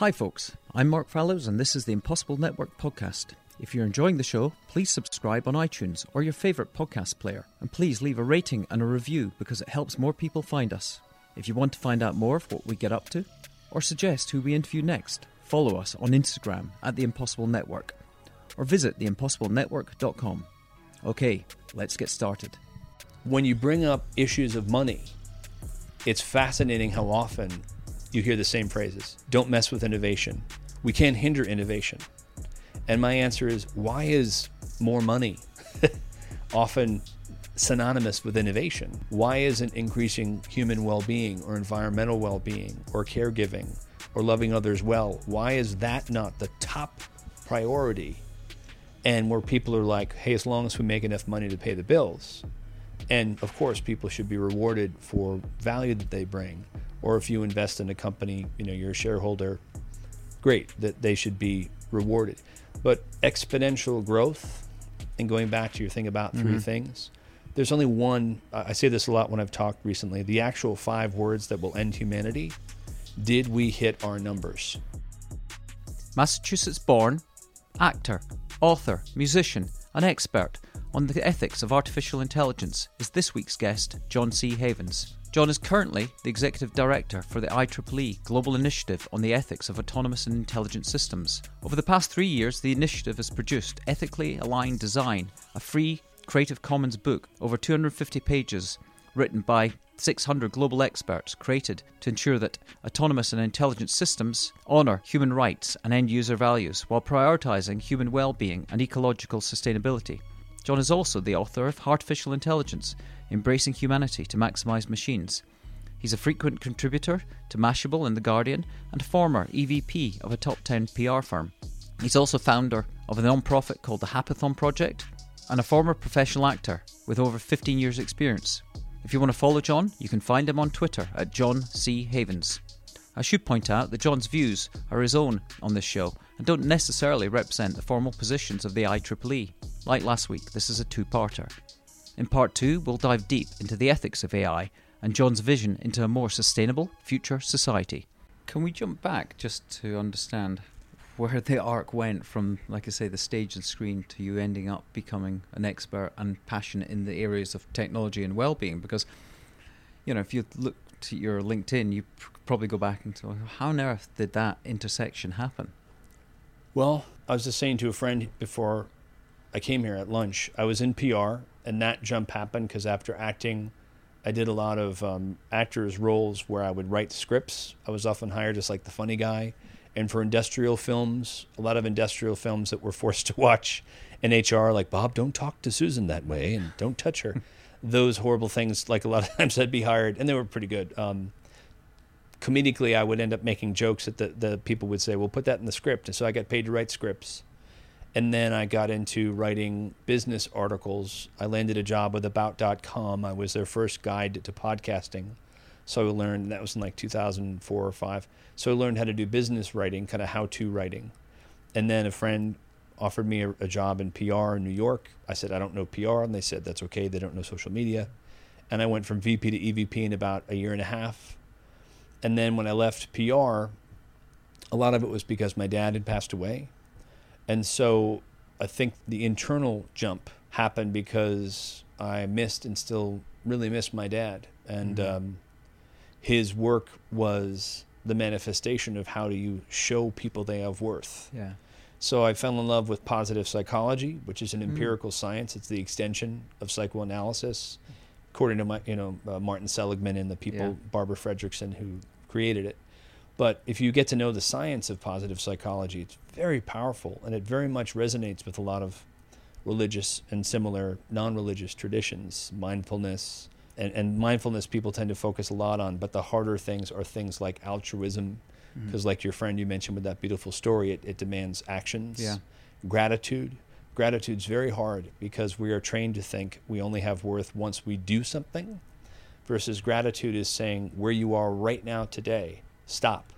Hi, folks. I'm Mark Fallows, and this is the Impossible Network podcast. If you're enjoying the show, please subscribe on iTunes or your favourite podcast player, and please leave a rating and a review because it helps more people find us. If you want to find out more of what we get up to, or suggest who we interview next, follow us on Instagram at The Impossible Network, or visit theimpossiblenetwork.com. Okay, let's get started. When you bring up issues of money, it's fascinating how often you hear the same phrases don't mess with innovation. We can't hinder innovation. And my answer is why is more money often synonymous with innovation? Why isn't increasing human well being or environmental well being or caregiving or loving others well? Why is that not the top priority? And where people are like, hey, as long as we make enough money to pay the bills. And of course, people should be rewarded for value that they bring or if you invest in a company, you know, you're a shareholder, great, that they should be rewarded. But exponential growth, and going back to your thing about 3 mm-hmm. things, there's only one, I say this a lot when I've talked recently, the actual five words that will end humanity. Did we hit our numbers? Massachusetts born, actor, author, musician, an expert on the ethics of artificial intelligence is this week's guest, John C. Havens. John is currently the Executive Director for the IEEE Global Initiative on the Ethics of Autonomous and Intelligent Systems. Over the past three years, the initiative has produced Ethically Aligned Design, a free Creative Commons book, over 250 pages, written by 600 global experts created to ensure that autonomous and intelligent systems honour human rights and end user values while prioritising human well being and ecological sustainability. John is also the author of Heartificial Intelligence Embracing Humanity to Maximize Machines. He's a frequent contributor to Mashable and The Guardian and former EVP of a top 10 PR firm. He's also founder of a non-profit called the Happathon Project and a former professional actor with over 15 years' experience. If you want to follow John, you can find him on Twitter at John C. Havens. I should point out that John's views are his own on this show and don't necessarily represent the formal positions of the IEEE. Like last week, this is a two parter. In part two, we'll dive deep into the ethics of AI and John's vision into a more sustainable future society. Can we jump back just to understand where the arc went from, like I say, the stage and screen to you ending up becoming an expert and passionate in the areas of technology and well-being? Because, you know, if you look to your LinkedIn, you probably go back and say, how on earth did that intersection happen? Well, I was just saying to a friend before I came here at lunch. I was in PR, and that jump happened because after acting, I did a lot of um, actors' roles where I would write scripts. I was often hired as like the funny guy. And for industrial films, a lot of industrial films that we're forced to watch in HR, like Bob, don't talk to Susan that way and don't touch her. Those horrible things, like a lot of times I'd be hired, and they were pretty good. Um, comedically, I would end up making jokes that the, the people would say, well, put that in the script. And so I got paid to write scripts. And then I got into writing business articles. I landed a job with About.com. I was their first guide to podcasting. So I learned, that was in like 2004 or 5. So I learned how to do business writing, kind of how to writing. And then a friend offered me a, a, job in PR in New York. I said, I don't know PR. And they said, that's okay. They don't know social media. And I went from VP to EVP in about a year and a half. And then when I left PR, a lot of it was because my dad had passed away. And so I think the internal jump happened because I missed and still really miss my dad. And mm-hmm. um, his work was the manifestation of how do you show people they have worth. Yeah. So I fell in love with positive psychology, which is an mm. empirical science. It's the extension of psychoanalysis, according to my, you know uh, Martin Seligman and the people yeah. Barbara Fredrickson who created it. But if you get to know the science of positive psychology, it's very powerful and it very much resonates with a lot of religious and similar non religious traditions, mindfulness. And, and, mindfulness people tend to focus a lot on, but the harder things are things like altruism, because, mm-hmm. like your friend you mentioned with that beautiful story, it, it demands actions, yeah. gratitude. Gratitude's very hard because we are trained to think we only have worth once we do something, versus gratitude is saying where you are right now today Stop.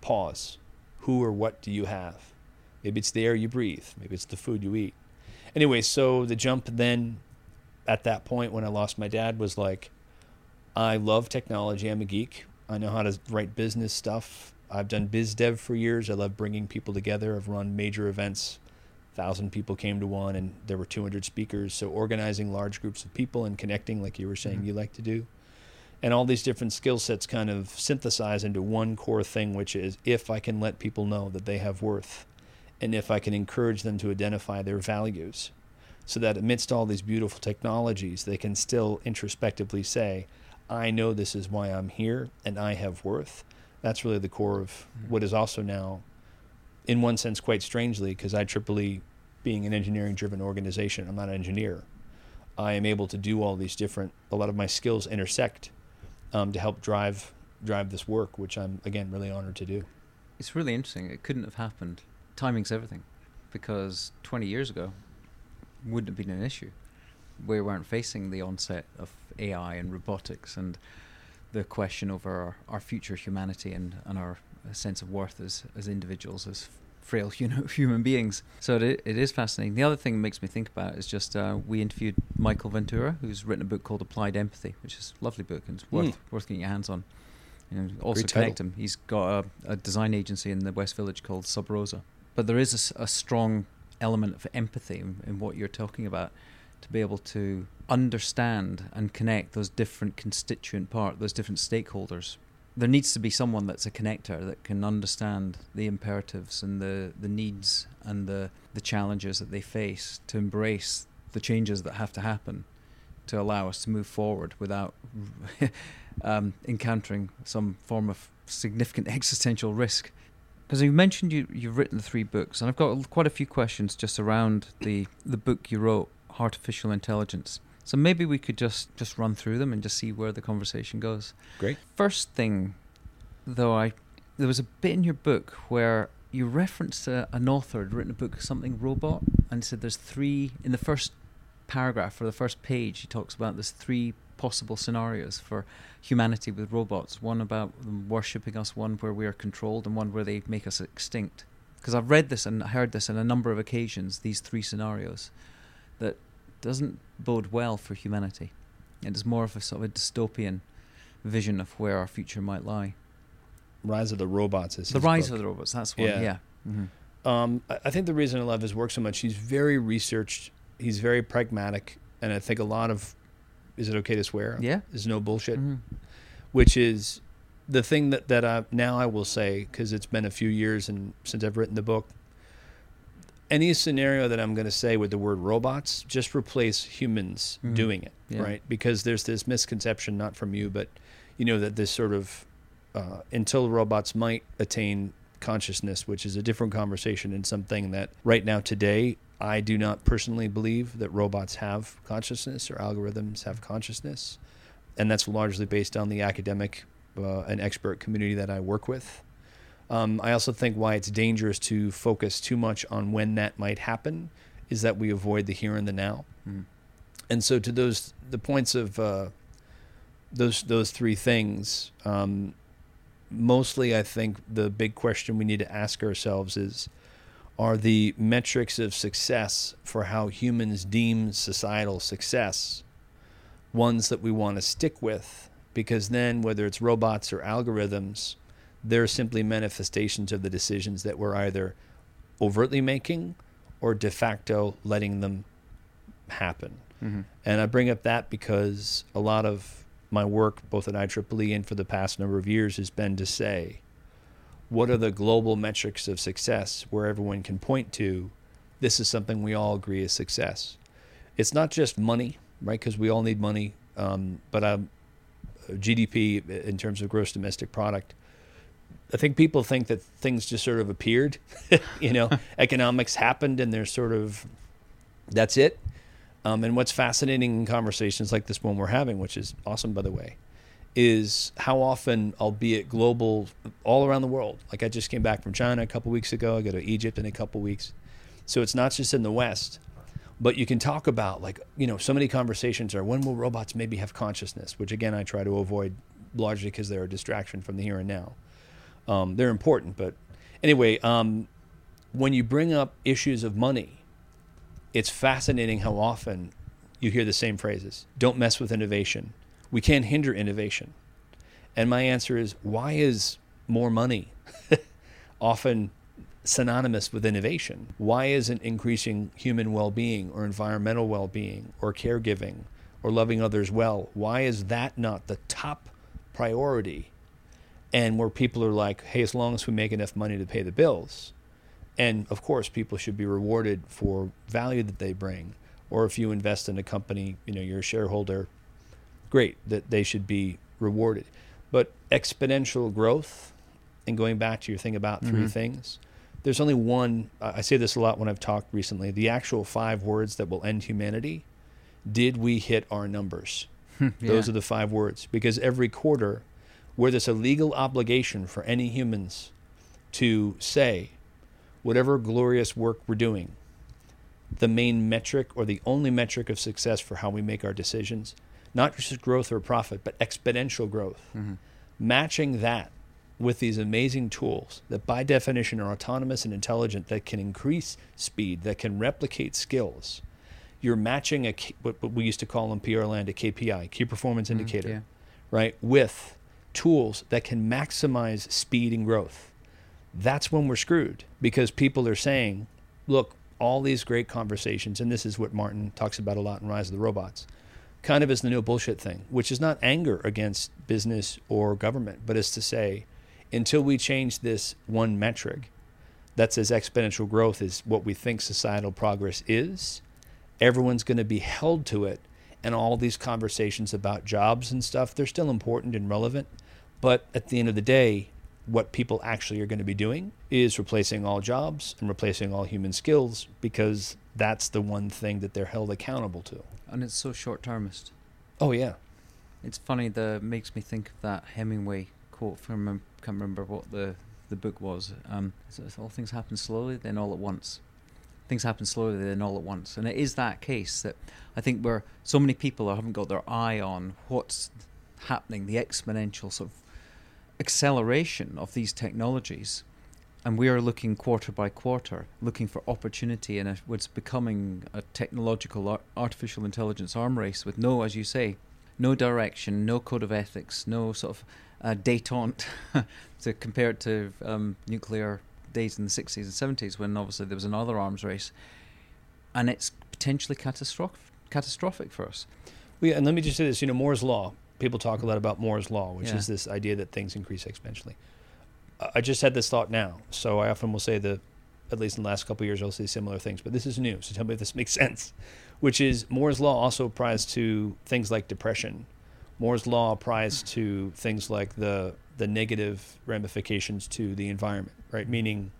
Pause. Who or what do you have? Maybe it's the air you breathe. Maybe it's the food you eat. Anyway, so the jump then at that point when I lost my dad was like, I love technology. I'm a geek. I know how to write business stuff. I've done biz dev for years. I love bringing people together. I've run major events. Thousand people came to one, and there were 200 speakers. So organizing large groups of people and connecting, like you were saying, Mhm. you like to do, and all these different skill sets kind of synthesize into one core thing, which is if I can let people know that they have worth, and if I can encourage them to identify their values, so that amidst all these beautiful technologies, they can still introspectively say, I know this is why I'm here and I have worth. That's really the core of Mhm. what is also now, in one sense, quite strangely, because IEEE, being an engineering driven organization, I'm not an engineer. I am able to do all these different, a lot of my skills intersect um, to help drive drive this work, which I'm, again, really honored to do. It's really interesting. It couldn't have happened. Timing's everything, because 20 years ago wouldn't have been an issue. We weren't facing the onset of AI and robotics and the question over our, our future humanity and, and our sense of worth as, as individuals, as frail you know, human beings. So it, it is fascinating. The other thing that makes me think about is just uh, we interviewed Michael Ventura, who's written a book called Applied Empathy, which is a lovely book and it's worth, Mm. worth getting your hands on. And also Great title. connect him. He's got a, a design agency in the West Village called Sub Rosa. But there is a strong element of empathy in, in what you're talking about to be able to understand and connect those different constituent part, those different stakeholders. There needs to be someone that's a connector that can understand the imperatives and the, the needs and the, the challenges that they face to embrace the changes that have to happen to allow us to move forward without um, encountering some form of significant existential risk. Because you mentioned you, you've written three books, and I've got quite a few questions just around the, the book you wrote, Heartificial Intelligence. So maybe we could just, just run through them and just see where the conversation goes. Great. First thing, though, I there was a bit in your book where you referenced a, an author had written a book, something robot, and said there's three in the first paragraph or the first page. He talks about there's three possible scenarios for humanity with robots. One about them worshipping us, one where we are controlled, and one where they make us extinct. Because I've read this and heard this on a number of occasions. These three scenarios that doesn't bode well for humanity. It is more of a sort of a dystopian vision of where our future might lie. Rise of the Robots is the rise book. of the robots. That's one. Yeah. Yeah. hmm Um, I think the reason I love his work so much, he's very researched. He's very pragmatic, and I think a lot of, is it okay to swear? Yeah. Is no bullshit, hmm which is the thing that that I now I will say because it's been a few years and since I've written the book. Any scenario that I'm going to say with the word robots, just replace humans Mhm. doing it, Yeah. right? Because there's this misconception, not from you, but you know that this sort of uh, until robots might attain consciousness, which is a different conversation and something that right now today I do not personally believe that robots have consciousness or algorithms have consciousness, and that's largely based on the academic uh, and expert community that I work with. Um, I also think why it's dangerous to focus too much on when that might happen is that we avoid the here and the now. Mm. And so, to those the points of uh, those those three things, um, mostly I think the big question we need to ask ourselves is: Are the metrics of success for how humans deem societal success ones that we want to stick with? Because then, whether it's robots or algorithms, they're simply manifestations of the decisions that we're either overtly making or de facto letting them happen. hmm And I bring up that because a lot of my work, both at IEEE and for the past number of years, has been to say, what are the global metrics of success where everyone can point to this is something we all agree is success? It's not just money, right? Because we all need money, um, but um, GDP in terms of gross domestic product. I think people think that things just sort of appeared, you know, economics happened and there's sort of that's it. Um, and what's fascinating in conversations like this one we're having, which is awesome, by the way, is how often, albeit global, all around the world. Like I just came back from China a couple weeks ago. I go to Egypt in a couple weeks. So it's not just in the West, but you can talk about like you know so many conversations are when will robots maybe have consciousness, which again I try to avoid largely because they're a distraction from the here and now. Um, they're important, but anyway, um, when you bring up issues of money, it's fascinating how often you hear the same phrases. Don't mess with innovation. We can't hinder innovation. And my answer is why is more money often synonymous with innovation. Why isn't increasing human well being or environmental well being or caregiving or loving others well? Why is that not the top priority? And where people are like, hey, as long as we make enough money to pay the bills. And of course, people should be rewarded for value that they bring. Or if you invest in a company, you know, you're a shareholder, great, that they should be rewarded. But exponential growth, and going back to your thing about 3 Mm-hmm. things, there's only one. I I say this a lot when I've talked recently. The actual five words that will end humanity. Did we hit our numbers? Those are the five words. Because every quarter, where there's a legal obligation for any humans to say, whatever glorious work we're doing, the main metric or the only metric of success for how we make our decisions, not just growth or profit, but exponential growth. Mm-hmm. Matching that with these amazing tools that by definition are autonomous and intelligent that can increase speed, that can replicate skills. You're matching a what we used to call in PR land a KPI, key performance mm-hmm. indicator, yeah. right, with tools that can maximize speed and growth. That's when we're screwed because people are saying, look, all these great conversations, and this is what Martin talks about a lot in Rise of the Robots, kind of is the new bullshit thing, which is not anger against business or government, but is to say, until we change this one metric that says exponential growth is what we think societal progress is, everyone's going to be held to it. And all these conversations about jobs and stuff, they're still important and relevant. But at the end of the day, what people actually are going to be doing is replacing all jobs and replacing all human skills because that's the one thing that they're held accountable to. And it's so short termist. Oh, yeah. It's funny. The makes me think of that Hemingway quote from um, can't remember what the the book was. Um, all things happen slowly, then all at once. Things happen slowly, then all at once, and it is that case that I think where so many people haven't got their eye on what's happening, the exponential sort of acceleration of these technologies, and we are looking quarter by quarter, looking for opportunity in a, what's becoming a technological ar- artificial intelligence arm race with no, as you say, no direction, no code of ethics, no sort of uh, detente to compare it to um, nuclear days in the 60s and 70s when obviously there was another arms race. And it's potentially catastrophic, catastrophic for us. Well, yeah, and let me just say this. You know, Moore's law. People talk a lot about Moore's law, which Yeah. is this idea that things increase exponentially. I- just had this thought now, so I often will say that, at least in the last couple of years, I'll say similar things. But this is new, so tell me if this makes sense. Which is Moore's law also applies to things like depression. Moore's law applies to things like the the negative ramifications to the environment, right? Meaning,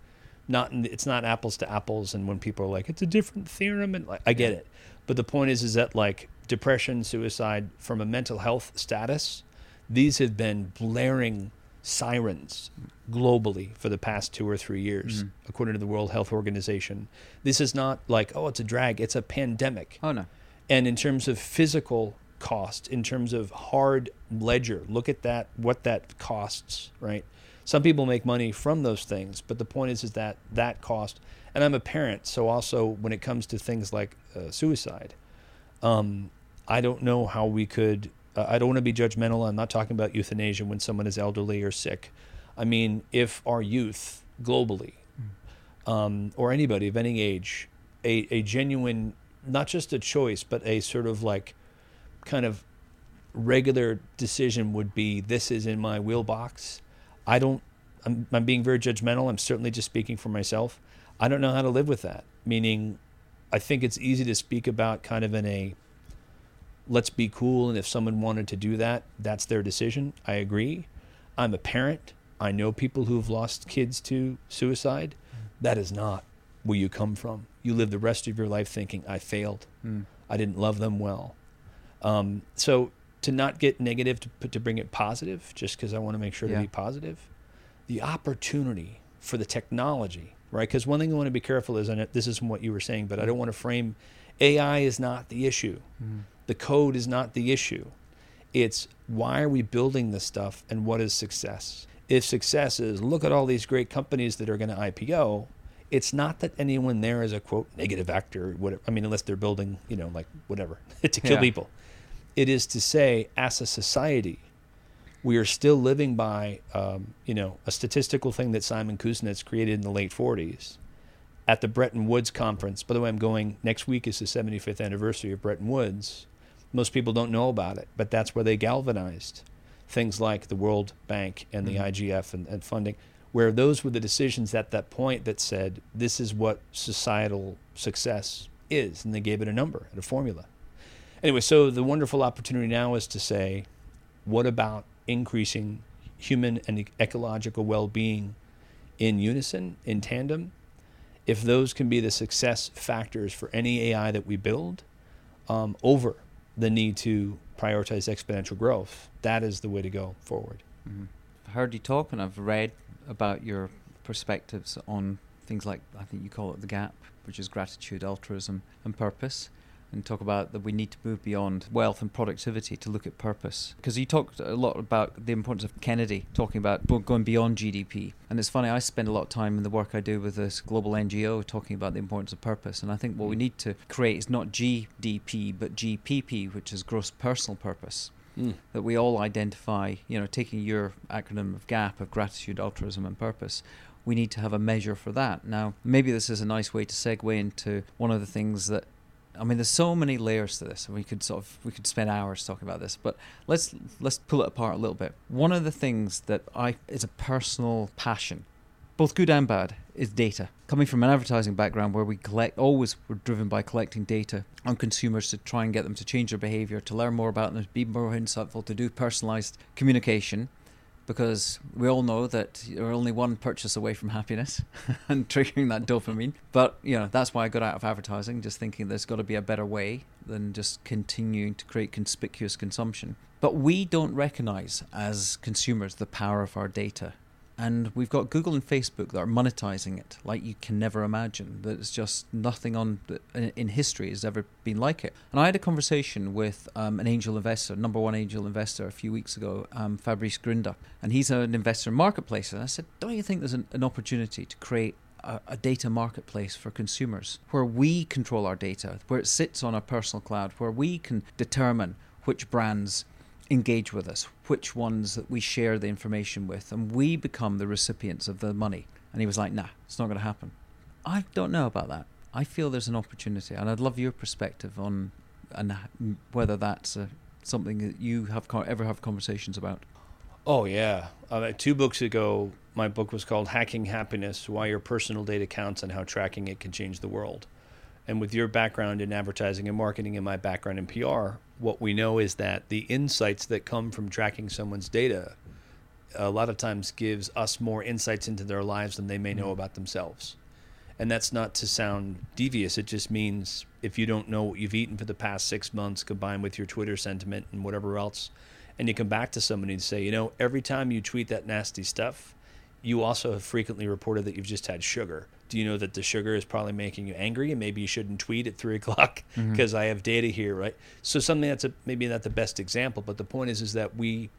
not it's not apples to apples. And when people are like, it's a different theorem, and like, I get it. But the point is, is that like depression, suicide, from a mental health status, these have been blaring sirens globally for the past two or three years, Mhm. according to the World Health Organization. This is not like, oh, it's a drag; it's a pandemic. Oh, no. And in terms of physical cost, in terms of hard ledger, look at that, what that costs, right? Some people make money from those things, but the point is, is that that cost. And I'm a parent, so also when it comes to things like uh, suicide, um, I don't know how we could. Uh, I don't want to be judgmental. I'm not talking about euthanasia when someone is elderly or sick. I mean, if our youth globally, um, or anybody of any age, a, a genuine, not just a choice, but a sort of like kind of regular decision would be this is in my wheelbox. I don't, I'm, I'm being very judgmental. I'm certainly just speaking for myself. I don't know how to live with that. Meaning, I think it's easy to speak about kind of in a let's be cool. And if someone wanted to do that, that's their decision. I agree. I'm a parent. I know people who've lost kids to suicide. That is not where you come from. You live the rest of your life thinking, I failed. Mm. I didn't love them well. Um, so to not get negative, to, to bring it positive, just because I want to make sure Yeah. to be positive, the opportunity for the technology, right? Because one thing I want to be careful is, and this is what you were saying, but I don't want to frame AI is not the issue. Mm. The code is not the issue. It's why are we building this stuff and what is success? If success is look at all these great companies that are going to IPO, it's not that anyone there is a quote negative actor, whatever. I mean, unless they're building, you know, like whatever to kill Yeah. people. It is to say, as a society, we are still living by, um, you know, a statistical thing that Simon Kuznets created in the late 40s at the Bretton Woods conference. By the way, I'm going next week is the 75th anniversary of Bretton Woods. Most people don't know about it, but that's where they galvanized things like the World Bank and the mm-hmm. IMF and, and funding, where those were the decisions at that point that said this is what societal success is, and they gave it a number and a formula. Anyway, so the wonderful opportunity now is to say, what about increasing human and ecological well-being in unison, in tandem? If those can be the success factors for any AI that we build, um, over the need to prioritize exponential growth. That is the way to go forward. Mm-hmm. I've heard you talk and I've read about your perspectives on things like, I think you call it the gap, which is gratitude, altruism, and purpose and talk about that we need to move beyond wealth and productivity to look at purpose. Because you talked a lot about the importance of Kennedy talking about going beyond GDP. And it's funny, I spend a lot of time in the work I do with this global NGO talking about the importance of purpose. And I think what we mm. need to create is not GDP, but GPP, which is gross personal purpose. Mm. That we all identify, you know, taking your acronym of GAP of gratitude, altruism, and purpose, we need to have a measure for that. Now, maybe this is a nice way to segue into one of the things that I mean, there's so many layers to this, and we could sort of we could spend hours talking about this. But let's let's pull it apart a little bit. One of the things that I is a personal passion, both good and bad, is data. Coming from an advertising background where we collect, always were driven by collecting data on consumers to try and get them to change their behavior, to learn more about them, to be more insightful, to do personalized communication because we all know that you're only one purchase away from happiness and triggering that dopamine. But you know that's why I got out of advertising, just thinking there's got to be a better way than just continuing to create conspicuous consumption. But we don't recognize as consumers the power of our data and we've got Google and Facebook that are monetizing it like you can never imagine. That it's just nothing on in history has ever been like it. And I had a conversation with um, an angel investor, number one angel investor, a few weeks ago, um, Fabrice Grinda, and he's an investor in marketplaces. And I said, "Don't you think there's an, an opportunity to create a, a, data marketplace for consumers where we control our data, where it sits on our personal cloud, where we can determine which brands engage with us, which ones that we share the information with, and we become the recipients of the money. And he was like, nah, it's not going to happen. I don't know about that. I feel there's an opportunity, and I'd love your perspective on and whether that's something that you have ever have conversations about. Oh yeah, uh, two books ago, my book was called "Hacking Happiness: Why Your Personal Data Counts and How Tracking It Can Change the World." And with your background in advertising and marketing and my background in PR, what we know is that the insights that come from tracking someone's data a lot of times gives us more insights into their lives than they may know mm-hmm. about themselves. And that's not to sound devious. It just means if you don't know what you've eaten for the past six months, combined with your Twitter sentiment and whatever else, and you come back to somebody and say, you know, every time you tweet that nasty stuff, you also have frequently reported that you've just had sugar. Do you know that the sugar is probably making you angry and maybe you shouldn't tweet at three o'clock because mm-hmm. I have data here, right? So something that's a, maybe not the best example, but the point is is that we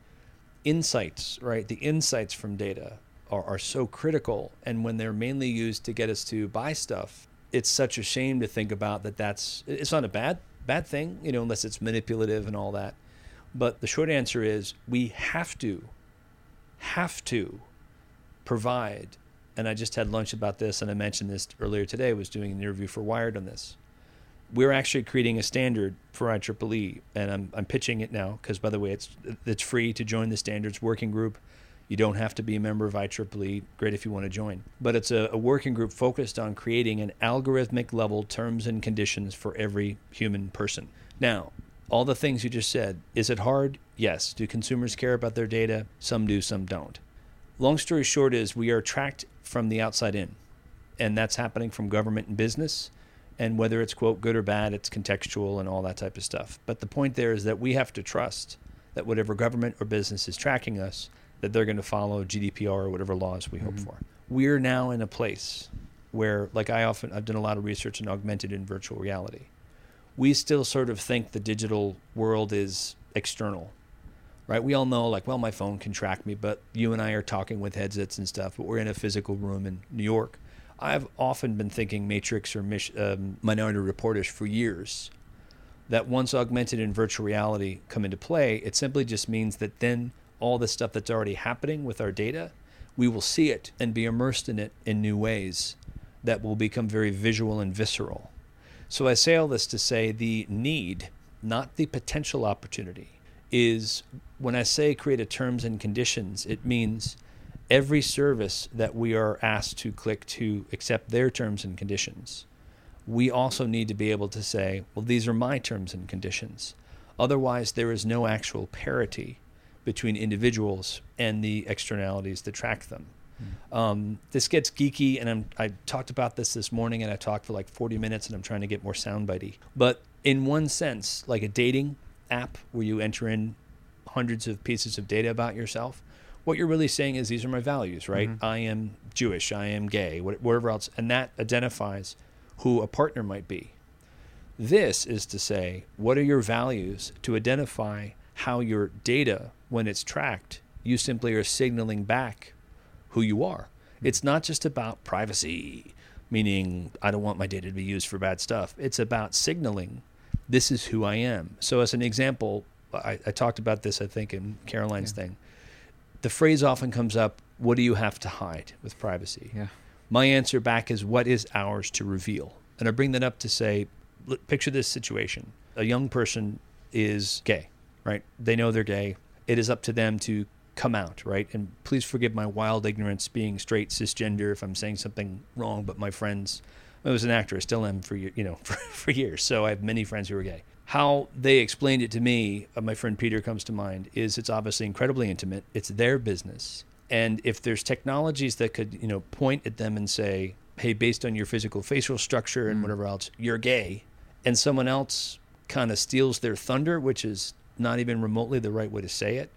insights, right? The insights from data are, are so critical, and when they're mainly used to get us to buy stuff, it's such a shame to think about that. That's it's not a bad bad thing, you know, unless it's manipulative and all that. But the short answer is we have to have to provide, and I just had lunch about this, and I mentioned this earlier today. Was doing an interview for Wired on this. We're actually creating a standard for IEEE, and I'm, I'm pitching it now because, by the way, it's it's free to join the standards working group. You don't have to be a member of IEEE. Great if you want to join. But it's a, a, working group focused on creating an algorithmic level terms and conditions for every human person. Now, all the things you just said, is it hard? Yes. Do consumers care about their data? Some do, some don't long story short is we are tracked from the outside in. And that's happening from government and business. And whether it's quote good or bad it's contextual and all that type of stuff. But the point there is that we have to trust that whatever government or business is tracking us that they're going to follow gdpr or whatever laws we mm-hmm. hope for. We're now in a place where like i often i've done a lot of research in augmented and virtual reality. We still sort of think the digital world is external right? We all know, like, well, my phone can track me, but you and I are talking with headsets and stuff, but we're in a physical room in New York. I've often been thinking Matrix or um, Minority Reportish for years. That once augmented and virtual reality come into play, it simply just means that then all the stuff that's already happening with our data, we will see it and be immersed in it in new ways that will become very visual and visceral. So I say all this to say the need, not the potential opportunity, is when I say create a terms and conditions, it means every service that we are asked to click to accept their terms and conditions. We also need to be able to say, well, these are my terms and conditions. Otherwise, there is no actual parity between individuals and the externalities that track them. Mm. Um, this gets geeky, and I'm, I talked about this this morning, and I talked for like 40 minutes, and I'm trying to get more soundbitey. But in one sense, like a dating app where you enter in hundreds of pieces of data about yourself, what you're really saying is these are my values, right? Mm-hmm. I am Jewish, I am gay, whatever else, and that identifies who a partner might be. This is to say, what are your values to identify how your data, when it's tracked, you simply are signaling back who you are. Hmm. It's not just about privacy, meaning I don't want my data to be used for bad stuff. It's about signaling this is who I am. So, as an example, I, I talked about this, I think, in Caroline's yeah. thing. The phrase often comes up what do you have to hide with privacy? Yeah. My answer back is what is ours to reveal? And I bring that up to say, picture this situation. A young person is gay, right? They know they're gay. It is up to them to come out, right? And please forgive my wild ignorance being straight cisgender if I'm saying something wrong, but my friends, I was an actor, I still am for, you know, for, for years. So I have many friends who are gay. How they explained it to me, uh, my friend Peter comes to mind, is it's obviously incredibly intimate. It's their business. And if there's technologies that could, you know, point at them and say, hey, based on your physical facial structure and mm. whatever else, you're gay, and someone else kind of steals their thunder, which is not even remotely the right way to say it,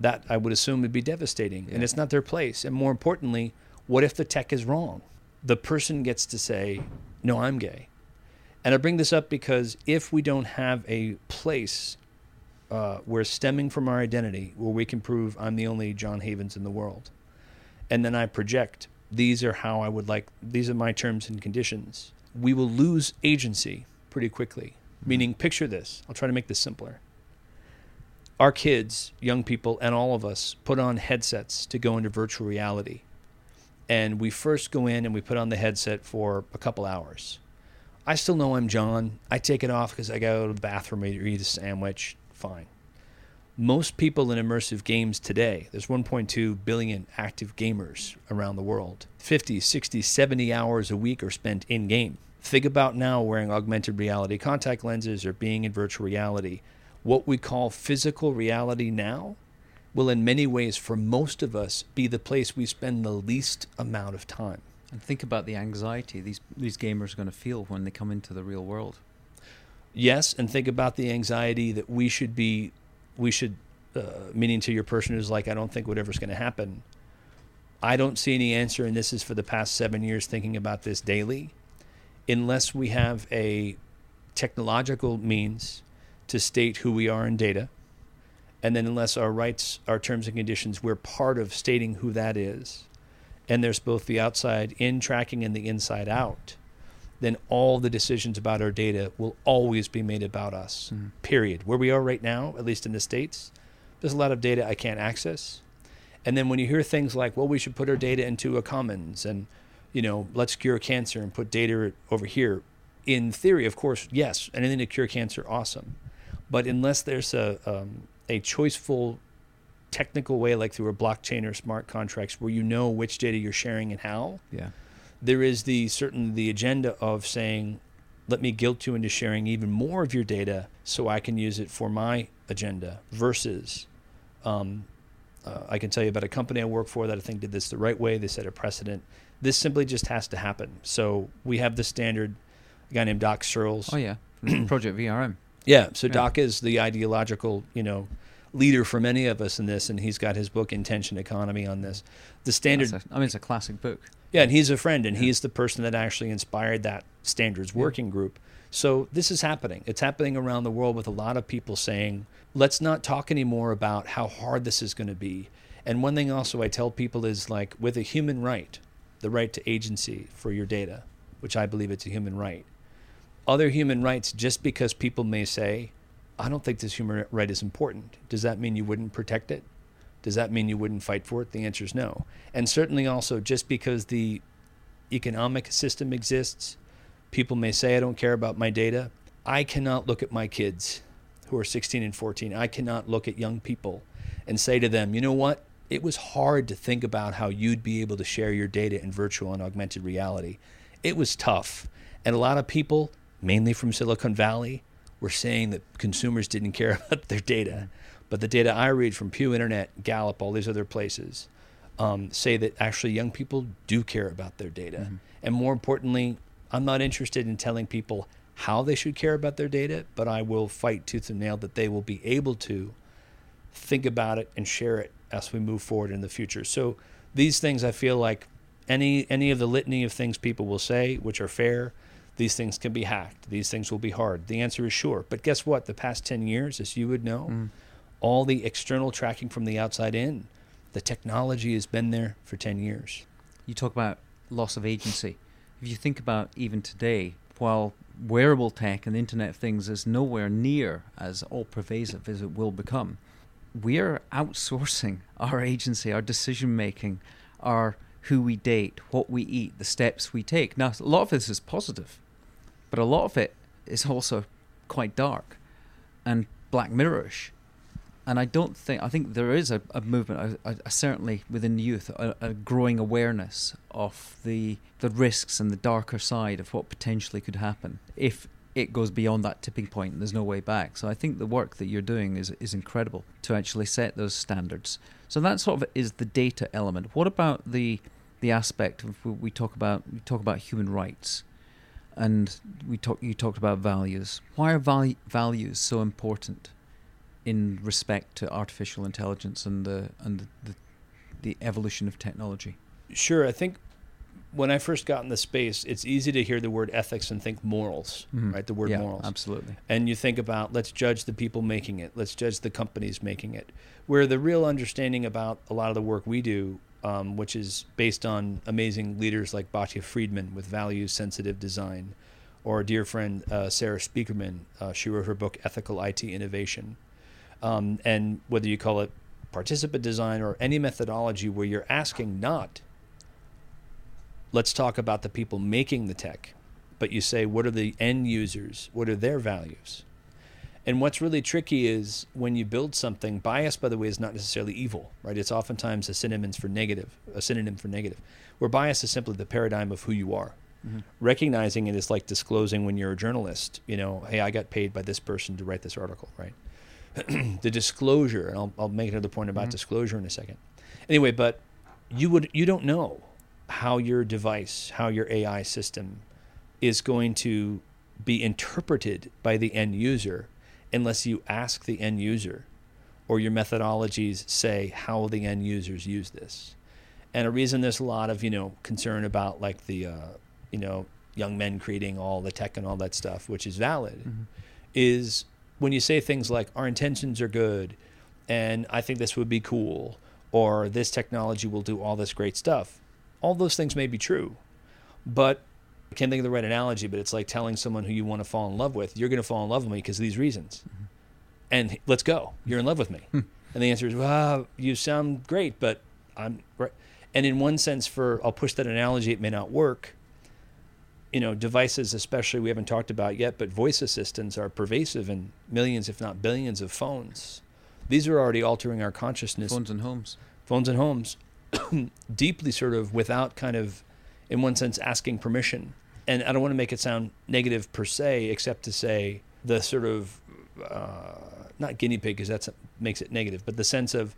that I would assume would be devastating. Yeah. And it's not their place. And more importantly, what if the tech is wrong? The person gets to say, no, I'm gay. And I bring this up because if we don't have a place uh, where stemming from our identity, where we can prove I'm the only John Havens in the world, and then I project these are how I would like, these are my terms and conditions, we will lose agency pretty quickly. Mm-hmm. Meaning, picture this. I'll try to make this simpler. Our kids, young people, and all of us put on headsets to go into virtual reality. And we first go in and we put on the headset for a couple hours. I still know I'm John. I take it off because I go to the bathroom or eat a sandwich. Fine most people in immersive games today, there's 1.2 billion active gamers around the world. 50, 60, 70 hours a week are spent in game. Think about now wearing augmented reality contact lenses or being in virtual reality. What we call physical reality now will, in many ways, for most of us, be the place we spend the least amount of time. And think about the anxiety these, these gamers are going to feel when they come into the real world. Yes, and think about the anxiety that we should be we should, uh, meaning to your person who's like, I don't think whatever's going to happen. I don't see any answer, and this is for the past seven years thinking about this daily, unless we have a technological means to state who we are in data, and then unless our rights, our terms and conditions, we're part of stating who that is, and there's both the outside in tracking and the inside out then all the decisions about our data will always be made about us. Mm. Period. Where we are right now, at least in the states, there's a lot of data I can't access. And then when you hear things like, "Well, we should put our data into a commons," and you know, let's cure cancer and put data over here. In theory, of course, yes, anything to cure cancer, awesome. But unless there's a um, a choiceful technical way, like through a blockchain or smart contracts, where you know which data you're sharing and how, yeah there is the certain the agenda of saying, let me guilt you into sharing even more of your data so I can use it for my agenda versus um, uh, I can tell you about a company I work for that I think did this the right way. They set a precedent. This simply just has to happen. So we have the standard a guy named Doc Searls. Oh yeah, Project VRM. Yeah. So yeah. Doc is the ideological, you know, leader for many of us in this, and he's got his book Intention Economy on this. The standard. A, I mean, it's a classic book. Yeah, and he's a friend, and yeah. he's the person that actually inspired that standards working yeah. group. So this is happening. It's happening around the world with a lot of people saying, let's not talk anymore about how hard this is going to be. And one thing also I tell people is like with a human right, the right to agency for your data, which I believe it's a human right. Other human rights, just because people may say, I don't think this human right is important, does that mean you wouldn't protect it? Does that mean you wouldn't fight for it? The answer is no. And certainly also, just because the economic system exists, people may say, I don't care about my data. I cannot look at my kids who are 16 and 14. I cannot look at young people and say to them, you know what? It was hard to think about how you'd be able to share your data in virtual and augmented reality. It was tough. And a lot of people, mainly from Silicon Valley, were saying that consumers didn't care about their data. But the data I read from Pew Internet, Gallup, all these other places um, say that actually young people do care about their data. Mm-hmm. And more importantly, I'm not interested in telling people how they should care about their data, but I will fight tooth and nail that they will be able to think about it and share it as we move forward in the future. So these things I feel like any any of the litany of things people will say which are fair, these things can be hacked. These things will be hard. The answer is sure. But guess what? The past 10 years, as you would know, mm all the external tracking from the outside in. The technology has been there for 10 years. You talk about loss of agency. If you think about even today, while wearable tech and the Internet of Things is nowhere near as all pervasive as it will become, we're outsourcing our agency, our decision making, our who we date, what we eat, the steps we take. Now, a lot of this is positive, but a lot of it is also quite dark and Black Mirrorish and I don't think I think there is a, a movement, a, a, certainly within the youth, a, growing awareness of the the risks and the darker side of what potentially could happen if it goes beyond that tipping point and there's no way back. So I think the work that you're doing is is incredible to actually set those standards. So that sort of is the data element. What about the the aspect of we talk about we talk about human rights and we talk you talked about values. Why are val- values so important? in respect to artificial intelligence and the and the, the, the evolution of technology? Sure, I think when I first got in the space, it's easy to hear the word ethics and think morals, mm-hmm. right? The word yeah, morals. Absolutely. And you think about let's judge the people making it, let's judge the companies making it. Where the real understanding about a lot of the work we do, um, which is based on amazing leaders like Batya Friedman with values sensitive design, or our dear friend uh, Sarah Spiekermann. Uh, she wrote her book Ethical IT Innovation. Um, and whether you call it participant design or any methodology where you're asking not, let's talk about the people making the tech, but you say, what are the end users? What are their values? And what's really tricky is when you build something, bias, by the way, is not necessarily evil, right? It's oftentimes a synonym for negative, a synonym for negative, where bias is simply the paradigm of who you are. Mm-hmm. Recognizing it is like disclosing when you're a journalist, you know, hey, I got paid by this person to write this article, right? the disclosure, and I'll, I'll make another point about mm-hmm. disclosure in a second. Anyway, but you would you don't know how your device, how your AI system is going to be interpreted by the end user unless you ask the end user or your methodologies say how the end users use this. And a reason there's a lot of, you know, concern about like the, uh, you know, young men creating all the tech and all that stuff, which is valid, mm-hmm. is when you say things like our intentions are good and I think this would be cool or this technology will do all this great stuff, all those things may be true. But I can't think of the right analogy, but it's like telling someone who you want to fall in love with, you're going to fall in love with me because of these reasons. Mm-hmm. And let's go. You're in love with me. Hmm. and the answer is, well, you sound great, but I'm right. And in one sense, for I'll push that analogy, it may not work you know, devices, especially we haven't talked about yet, but voice assistants are pervasive in millions, if not billions, of phones. These are already altering our consciousness. Phones and homes. Phones and homes, deeply sort of without kind of, in one sense, asking permission. And I don't want to make it sound negative per se, except to say the sort of uh, not guinea pig because that makes it negative, but the sense of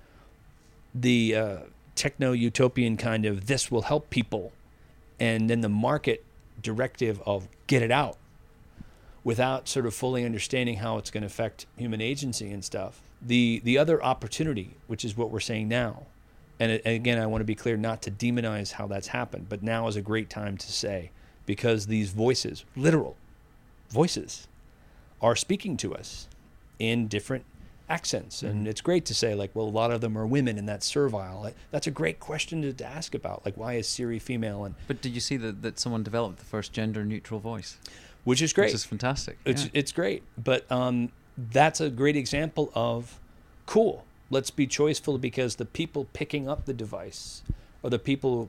the uh, techno utopian kind of this will help people, and then the market directive of get it out without sort of fully understanding how it's going to affect human agency and stuff. The the other opportunity, which is what we're saying now, and, and again, I want to be clear not to demonize how that's happened, but now is a great time to say because these voices, literal voices, are speaking to us in different accents. And mm-hmm. it's great to say, like, well, a lot of them are women and that's servile. Like, that's a great question to, to, ask about. Like, why is Siri female? And But did you see that, that someone developed the first gender neutral voice? Which is great. Which is fantastic. It's, yeah. it's great. But um, that's a great example of cool. Let's be choiceful because the people picking up the device or the people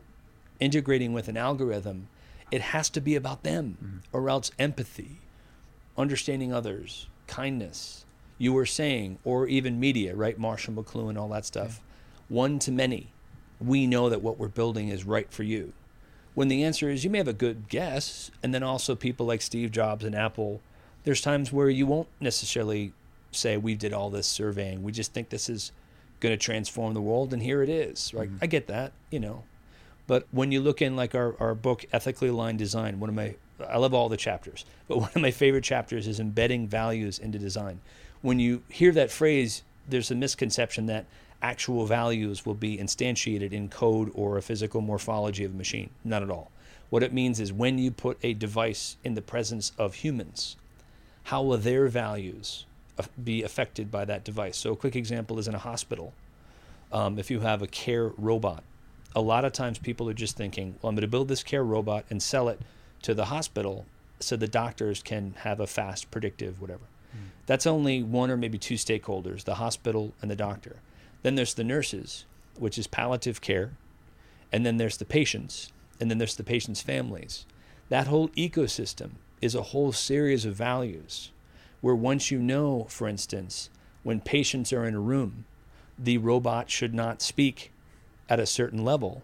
integrating with an algorithm, it has to be about them, mm-hmm. or else empathy, understanding others, kindness, you were saying, or even media, right? Marshall McLuhan, all that stuff. Yeah. One to many. We know that what we're building is right for you. When the answer is you may have a good guess, and then also people like Steve Jobs and Apple, there's times where you won't necessarily say we did all this surveying. We just think this is going to transform the world, and here it is. Right? Mm-hmm. I get that, you know. But when you look in like our, our book, Ethically Aligned Design, one of my I love all the chapters, but one of my favorite chapters is embedding values into design. When you hear that phrase, there's a misconception that actual values will be instantiated in code or a physical morphology of a machine. Not at all. What it means is when you put a device in the presence of humans, how will their values be affected by that device? So, a quick example is in a hospital. Um, if you have a care robot, a lot of times people are just thinking, well, I'm going to build this care robot and sell it to the hospital so the doctors can have a fast, predictive, whatever. Mm. That's only one or maybe two stakeholders the hospital and the doctor. Then there's the nurses, which is palliative care. And then there's the patients. And then there's the patients' families. That whole ecosystem is a whole series of values where once you know, for instance, when patients are in a room, the robot should not speak at a certain level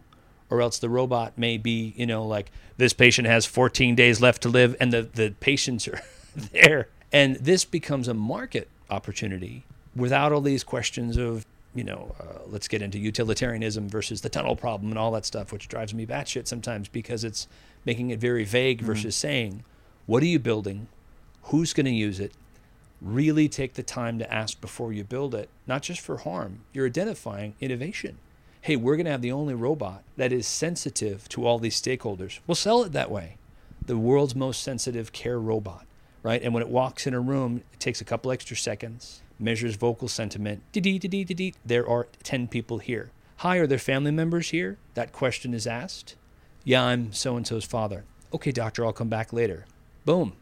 or else the robot may be, you know, like this patient has 14 days left to live and the, the patients are there. And this becomes a market opportunity without all these questions of, you know, uh, let's get into utilitarianism versus the tunnel problem and all that stuff, which drives me batshit sometimes because it's making it very vague mm-hmm. versus saying, what are you building? Who's going to use it? Really take the time to ask before you build it, not just for harm. You're identifying innovation hey, we're going to have the only robot that is sensitive to all these stakeholders. We'll sell it that way. The world's most sensitive care robot, right? And when it walks in a room, it takes a couple extra seconds, measures vocal sentiment. There are 10 people here. Hi, are there family members here? That question is asked. Yeah, I'm so and so's father. Okay, doctor, I'll come back later. Boom,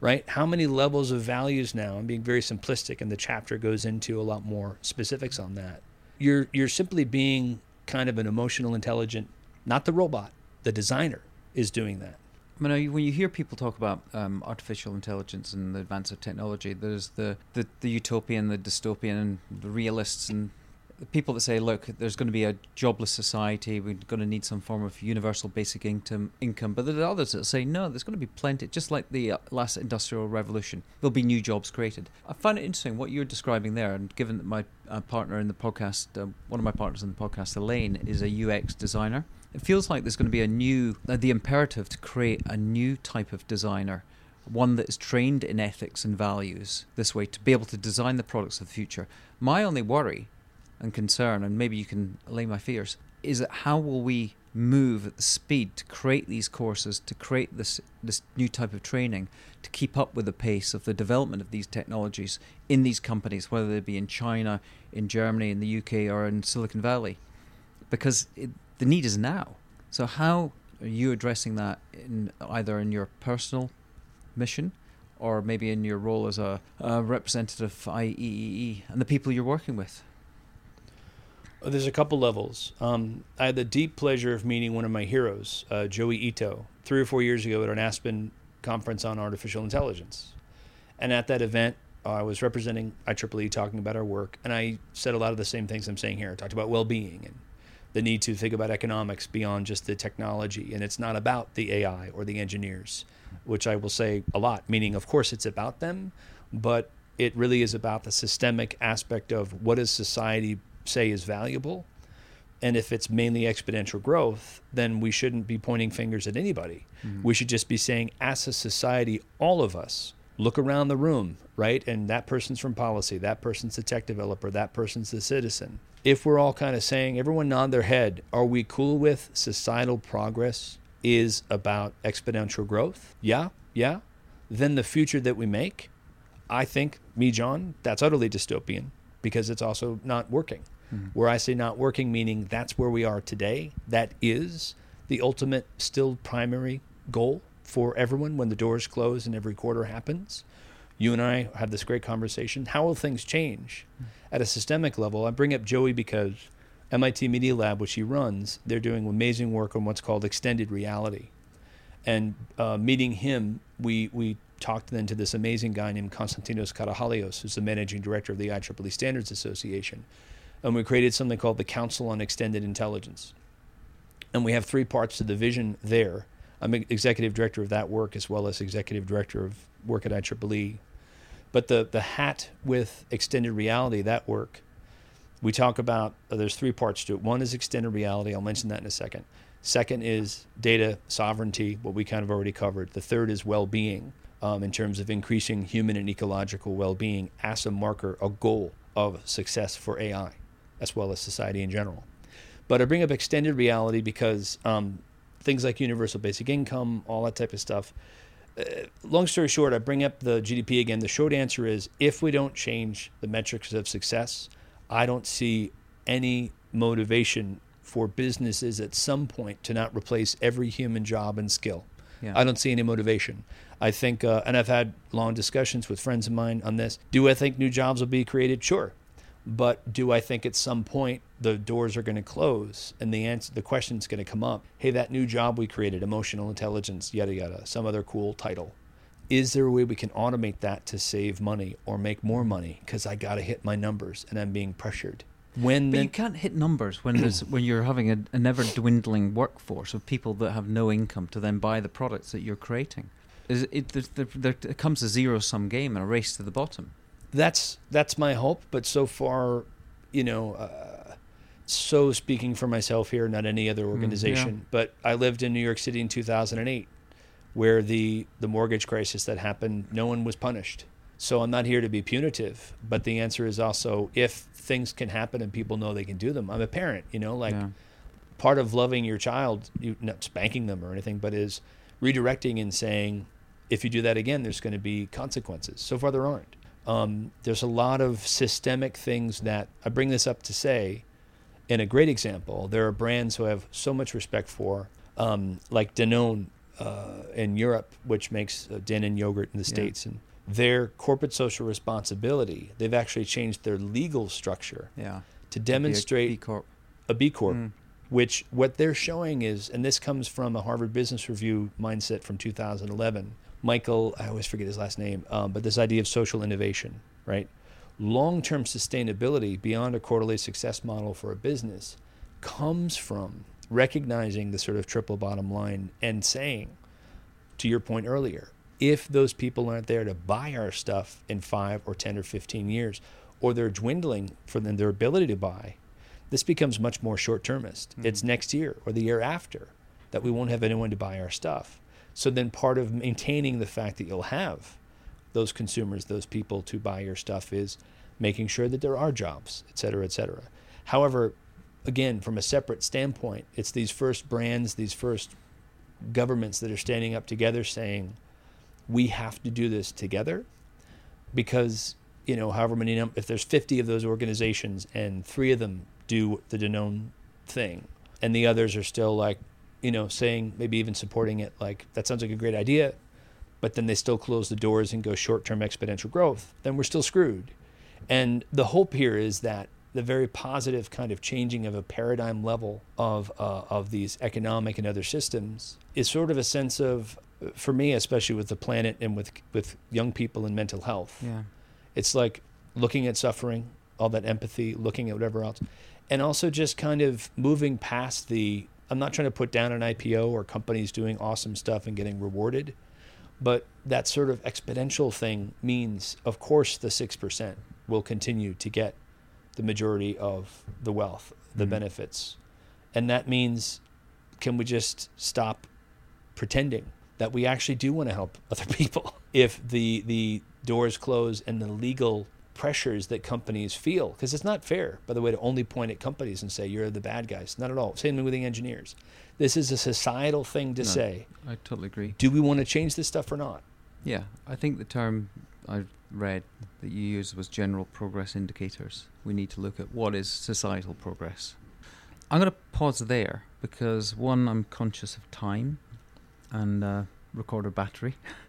right? How many levels of values now? I'm being very simplistic, and the chapter goes into a lot more specifics on that. You're you're simply being kind of an emotional intelligent, not the robot, the designer is doing that. I mean, when you hear people talk about um, artificial intelligence and the advance of technology, there's the, the, the utopian, the dystopian, and the realists, and people that say, look, there's going to be a jobless society, we're going to need some form of universal basic income, income. But there are others that say, no, there's going to be plenty, just like the uh, last industrial revolution, there'll be new jobs created. I find it interesting what you're describing there, and given that my uh, partner in the podcast, uh, one of my partners in the podcast, Elaine, is a UX designer, it feels like there's going to be a new, uh, the imperative to create a new type of designer one that is trained in ethics and values this way to be able to design the products of the future. My only worry and concern, and maybe you can allay my fears, is that how will we move at the speed to create these courses, to create this this new type of training, to keep up with the pace of the development of these technologies in these companies, whether they be in China, in Germany, in the UK, or in Silicon Valley, because it, the need is now. So how are you addressing that in either in your personal mission? Or maybe in your role as a, a representative of IEEE and the people you're working with. There's a couple levels. Um, I had the deep pleasure of meeting one of my heroes, uh, Joi Ito, three or four years ago at an Aspen conference on artificial intelligence. And at that event, I was representing IEEE, talking about our work, and I said a lot of the same things I'm saying here. I talked about well-being and the need to think about economics beyond just the technology, and it's not about the AI or the engineers, which I will say a lot. Meaning, of course, it's about them, but it really is about the systemic aspect of what is society say is valuable. And if it's mainly exponential growth, then we shouldn't be pointing fingers at anybody. Mm-hmm. We should just be saying, as a society, all of us look around the room, right? And that person's from policy, that person's the tech developer, that person's the citizen. If we're all kind of saying, everyone nod their head, are we cool with societal progress is about exponential growth? Yeah, yeah. Then the future that we make, I think, me, John, that's utterly dystopian because it's also not working. Mm-hmm. Where I say not working, meaning that's where we are today. That is the ultimate, still primary goal for everyone when the doors close and every quarter happens. You and I have this great conversation. How will things change at a systemic level? I bring up Joi because MIT Media Lab, which he runs, they're doing amazing work on what's called extended reality. And uh, meeting him, we we talked then to this amazing guy named Konstantinos Karahalios, who's the managing director of the IEEE Standards Association. And we created something called the Council on Extended Intelligence. And we have three parts to the vision there. I'm executive director of that work as well as executive director of work at IEEE. But the, the hat with extended reality, that work, we talk about, uh, there's three parts to it. One is extended reality. I'll mention that in a second. Second is data sovereignty, what we kind of already covered. The third is well being um, in terms of increasing human and ecological well being as a marker, a goal of success for AI, as well as society in general. But I bring up extended reality because um, things like universal basic income, all that type of stuff. Uh, long story short, I bring up the GDP again. The short answer is if we don't change the metrics of success, I don't see any motivation for businesses at some point to not replace every human job and skill. Yeah. I don't see any motivation. I think, uh, and I've had long discussions with friends of mine on this. Do I think new jobs will be created? Sure. But do I think at some point the doors are going to close and the answer, the question is going to come up? Hey, that new job we created, emotional intelligence, yada yada, some other cool title. Is there a way we can automate that to save money or make more money? Because I got to hit my numbers and I'm being pressured. When but you can't hit numbers when there's when you're having a, never dwindling workforce of people that have no income to then buy the products that you're creating. Is it, there, there, there comes a zero sum game and a race to the bottom that's that's my hope. But so far, you know, uh, so speaking for myself here, not any other organization. Mm, yeah. But I lived in New York City in 2008, where the the mortgage crisis that happened, no one was punished. So I'm not here to be punitive, but the answer is also if things can happen and people know they can do them. I'm a parent, you know, like yeah. part of loving your child, you not spanking them or anything, but is redirecting and saying, if you do that again, there's going to be consequences. So far, there aren't. Um, there's a lot of systemic things that I bring this up to say. In a great example, there are brands who I have so much respect for, um, like Danone uh, in Europe, which makes uh, Dannon yogurt in the states, and their corporate social responsibility. They've actually changed their legal structure yeah. to demonstrate a B Corp. A B Corp mm. Which what they're showing is, and this comes from a Harvard Business Review mindset from 2011 Michael, I always forget his last name, um, but this idea of social innovation, right? Long term sustainability beyond a quarterly success model for a business comes from recognizing the sort of triple bottom line and saying, to your point earlier, if those people aren't there to buy our stuff in five or 10 or 15 years, or they're dwindling for them, their ability to buy, this becomes much more short termist. Mm-hmm. It's next year or the year after that we won't have anyone to buy our stuff. So then part of maintaining the fact that you'll have those consumers, those people to buy your stuff is making sure that there are jobs, et cetera, et cetera. However, again, from a separate standpoint, it's these first brands, these first governments that are standing up together saying, we have to do this together because, you know, however many, num- if there's 50 of those organizations and three of them do the Danone thing and the others are still like, you know, saying maybe even supporting it like that sounds like a great idea, but then they still close the doors and go short-term exponential growth, then we're still screwed. And the hope here is that the very positive kind of changing of a paradigm level of uh, of these economic and other systems is sort of a sense of, for me, especially with the planet and with with young people and mental health. Yeah, it's like looking at suffering, all that empathy, looking at whatever else, and also just kind of moving past the I'm not trying to put down an IPO or companies doing awesome stuff and getting rewarded, but that sort of exponential thing means, of course, the 6% will continue to get the majority of the wealth, the mm-hmm. benefits. And that means, can we just stop pretending that we actually do want to help other people? If the, the doors close and the legal pressures that companies feel because it's not fair by the way to only point at companies and say you're the bad guys. Not at all. Same thing with the engineers. This is a societal thing to no, say. I totally agree. Do we want to change this stuff or not? Yeah i think the term i read that you used was general progress indicators. We need to look at what is societal progress. I'm going to pause there because one i'm conscious of time and uh, recorder battery,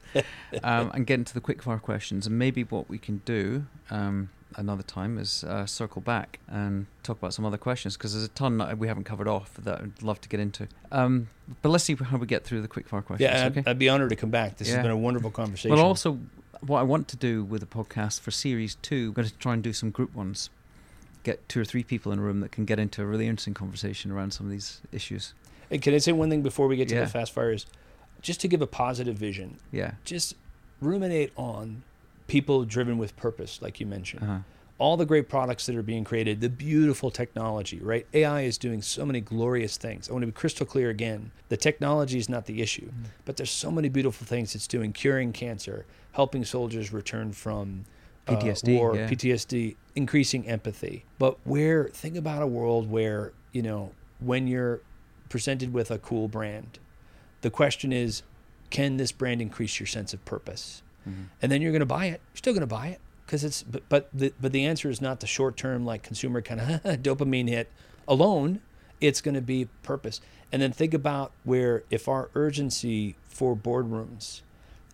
um, and get into the quickfire questions. And maybe what we can do um, another time is uh, circle back and talk about some other questions because there's a ton that we haven't covered off that I'd love to get into. Um, but let's see how we get through the quickfire questions. Yeah, I'd, okay? I'd be honored to come back. This Yeah. has been a wonderful conversation. But also, what I want to do with the podcast for series two, I'm going to try and do some group ones. Get two or three people in a room that can get into a really interesting conversation around some of these issues. Hey, can I say one thing before we get to Yeah. the fast fires? Just to give a positive vision, Yeah. just ruminate on people driven with purpose, like you mentioned. Uh-huh. All the great products that are being created, the beautiful technology, right? AI is doing so many glorious things. I want to be crystal clear again. The technology is not the issue, but there's so many beautiful things it's doing, curing cancer, helping soldiers return from uh, PTSD, war, yeah. PTSD, increasing empathy. But where think about a world where, you know, when you're presented with a cool brand, the question is, can this brand increase your sense of purpose? Mhm. And then you're going to buy it. You're still going to buy it because it's. But but the but the answer is not the short term like consumer kind of dopamine hit alone. It's going to be purpose. And then think about where if our urgency for boardrooms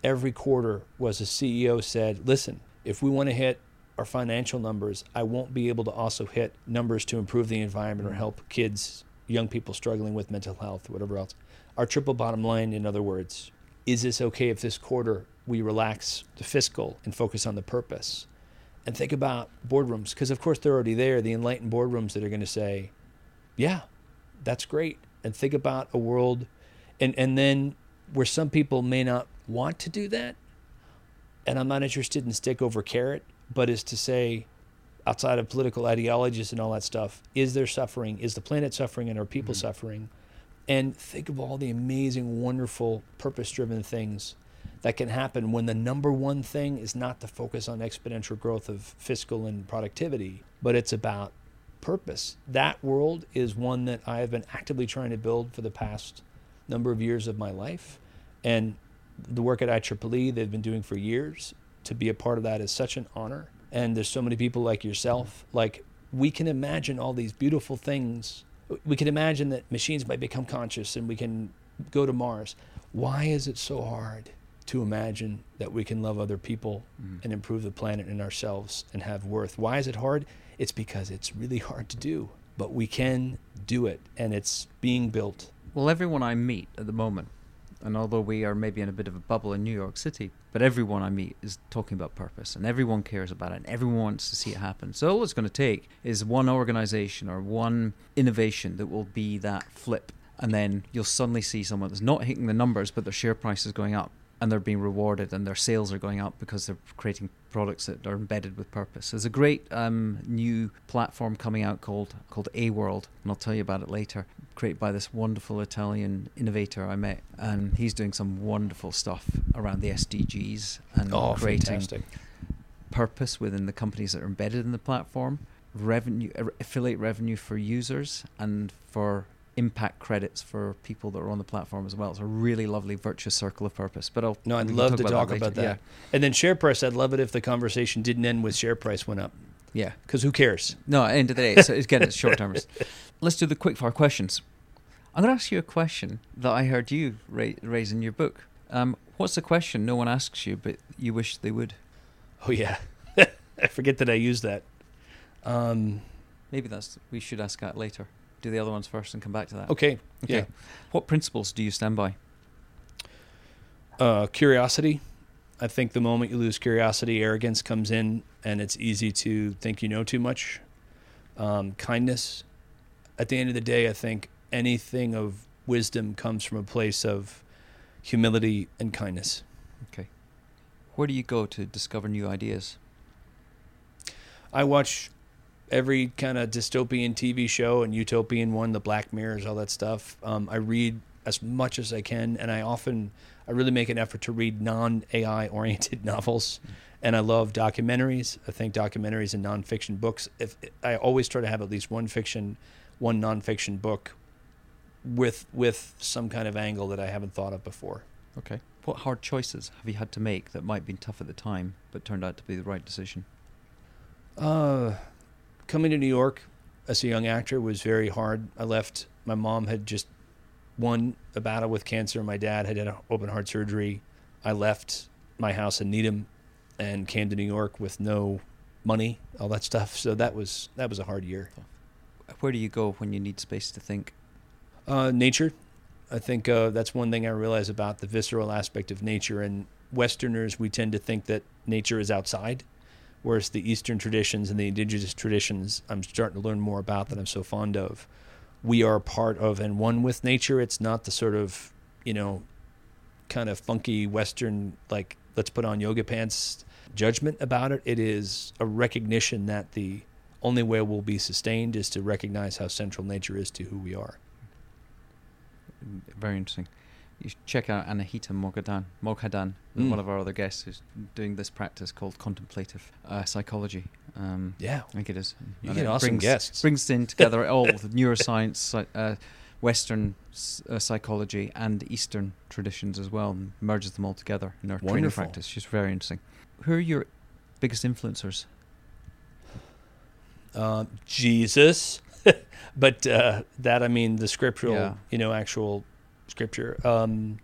every quarter was a CEO said, listen, if we want to hit our financial numbers, I won't be able to also hit numbers to improve the environment or help kids, young people struggling with mental health, whatever else. Our triple bottom line, in other words, is this okay if this quarter we relax the fiscal and focus on the purpose? And think about boardrooms, because of course they're already there, the enlightened boardrooms that are going to say, yeah, that's great. And think about a world, and, and then where some people may not want to do that, and I'm not interested in stick over carrot, but is to say, outside of political ideologies and all that stuff, is there suffering? Is the planet suffering and are people mm-hmm. suffering? And think of all the amazing, wonderful, purpose driven things that can happen when the number one thing is not to focus on exponential growth of fiscal and productivity, but it's about purpose. That world is one that I have been actively trying to build for the past number of years of my life. And the work at IEEE they've been doing for years, to be a part of that is such an honor. And there's so many people like yourself. Like, we can imagine all these beautiful things. We can imagine that machines might become conscious and we can go to Mars. Why is it so hard to imagine that we can love other people mm-hmm. and improve the planet and ourselves and have worth? Why is it hard? It's because it's really hard to do, but we can do it and it's being built. Well, everyone I meet at the moment, and although we are maybe in a bit of a bubble in New York City, but everyone I meet is talking about purpose and everyone cares about it and everyone wants to see it happen. So all it's going to take is one organization or one innovation that will be that flip. And then you'll suddenly see someone that's not hitting the numbers, but their share price is going up and they're being rewarded and their sales are going up because they're creating products that are embedded with purpose. There's a great um, new platform coming out called called AWorld, and I'll tell you about it later. Created by this wonderful Italian innovator I met, and he's doing some wonderful stuff around the SDGs and Oh, creating fantastic. purpose within the companies that are embedded in the platform, revenue uh, affiliate revenue for users, and for impact credits for people that are on the platform as well. It's a really lovely virtuous circle of purpose. But I'll No, I'd love to talk later. about that. Yeah. And then share price, I'd love it if the conversation didn't end with share price went up. Yeah. Because who cares? No, at the end of the day, it's, again, it's short termers. Let's do the quickfire questions. I'm going to ask you a question that I heard you ra- raise in your book. Um, what's the question no one asks you, but you wish they would? Oh, yeah. I forget that I used that. Um, Maybe that's we should ask that later. Do the other ones first and come back to that. okay. Okay. Yeah. What principles do you stand by? Uh, curiosity. I think the moment you lose curiosity, arrogance comes in, and it's easy to think you know too much. Um, kindness. At the end of the day, I think anything of wisdom comes from a place of humility and kindness. Okay. Where do you go to discover new ideas? I watch every kind of dystopian TV show and utopian one, the Black Mirrors, all that stuff. Um, I read as much as I can, and I often, I really make an effort to read non-AI oriented novels, and I love documentaries. I think documentaries and nonfiction books. If I always try to have at least one fiction, one nonfiction book, with with some kind of angle that I haven't thought of before. Okay. What hard choices have you had to make that might have been tough at the time, but turned out to be the right decision? Uh, coming to New York as a young actor was very hard. I left. My mom had just won a battle with cancer. My dad had had an open heart surgery. I left my house in Needham and came to New York with no money, all that stuff. So that was that was a hard year. Where do you go when you need space to think? Uh, nature. I think uh, that's one thing I realize about the visceral aspect of nature. And Westerners, we tend to think that nature is outside, whereas the Eastern traditions and the indigenous traditions, I'm starting to learn more about that I'm so fond of. We are part of and one with nature. It's not the sort of, you know, kind of funky Western, like, let's put on yoga pants judgment about it. It is a recognition that the only way we'll be sustained is to recognize how central nature is to who we are. Very interesting. You should check out Anahita Moghadam, Moghadam, Mm. one of our other guests, who's doing this practice called contemplative uh, psychology. Um, Yeah. I think it is. You And get awesome brings, guests. Brings in together all the neuroscience, uh, Western uh, psychology, and Eastern traditions as well, and merges them all together in our training practice. She's very interesting. Who are your biggest influencers? uh, Jesus, but uh, that I mean the scriptural, Yeah. you know, actual scripture. Um,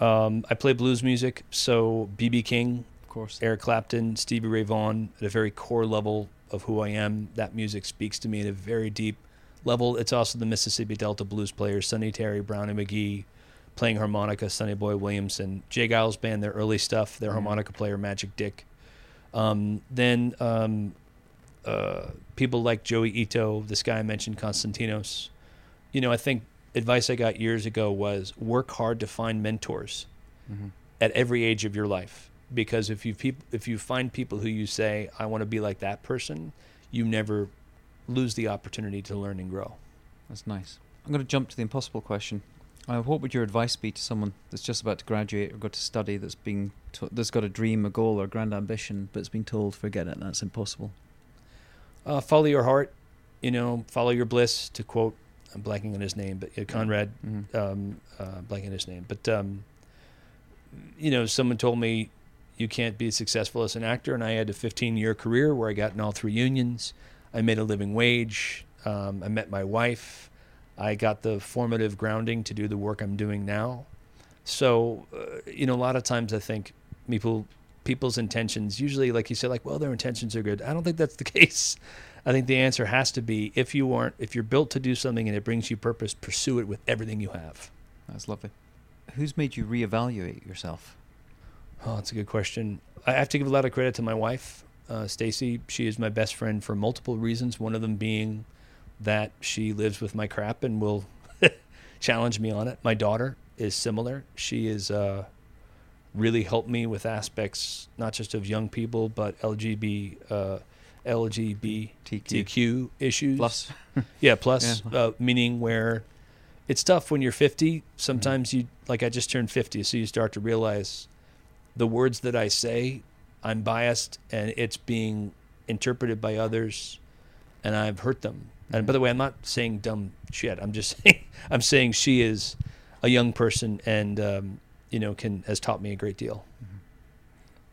um, I play blues music, so BB King, Of course. Eric Clapton, Stevie Ray Vaughan, at a very core level of who I am. That music speaks to me at a very deep level. It's also the Mississippi Delta blues players, Sonny Terry, Brownie McGhee, playing harmonica, Sonny Boy Williamson, J. Geils Band, their early stuff, their Mhm. harmonica player, Magic Dick. Um, then um, uh, people like Joi Ito, this guy I mentioned, Konstantinos. You know, I think advice I got years ago was work hard to find mentors hmm at every age of your life because if you peop- if you find people who you say I want to be like that person, you never lose the opportunity to learn and grow. That's nice. I'm going to jump to the impossible question. Uh, what would your advice be to someone that's just about to graduate or go to study that's being to- that's got a dream, a goal, or a grand ambition, but it's been told forget it, that's impossible? Uh, follow your heart, you know, follow your bliss. To quote, I'm blanking on his name, but uh, Conrad, Mhm. um, uh, blanking on his name, but um, you know, someone told me you can't be successful as an actor, and I had a 15 year career where I got in all three unions. I made a living wage. Um, I met my wife. I got the formative grounding to do the work I'm doing now. So, uh, you know, a lot of times I think people people's intentions usually, like you said, like, well, their intentions are good. I don't think that's the case. I think the answer has to be if you aren't, if you're built to do something and it brings you purpose, pursue it with everything you have. That's lovely. Who's made you reevaluate yourself? Oh, that's a good question. I have to give a lot of credit to my wife, uh, Stacy. She is my best friend for multiple reasons. One of them being that she lives with my crap and will challenge me on it. My daughter is similar. She is uh, really helped me with aspects not just of young people, but LGBT. uh, LGBTQ issues. plus. Yeah, plus Yeah. Uh, meaning where it's tough when you're 50. Sometimes you like I just turned 50, so you start to realize the words that I say, I'm biased and it's being interpreted by others and I've hurt them. And by the way, I'm not saying dumb shit. I'm just saying I'm saying she is a young person and um, you know can has taught me a great deal.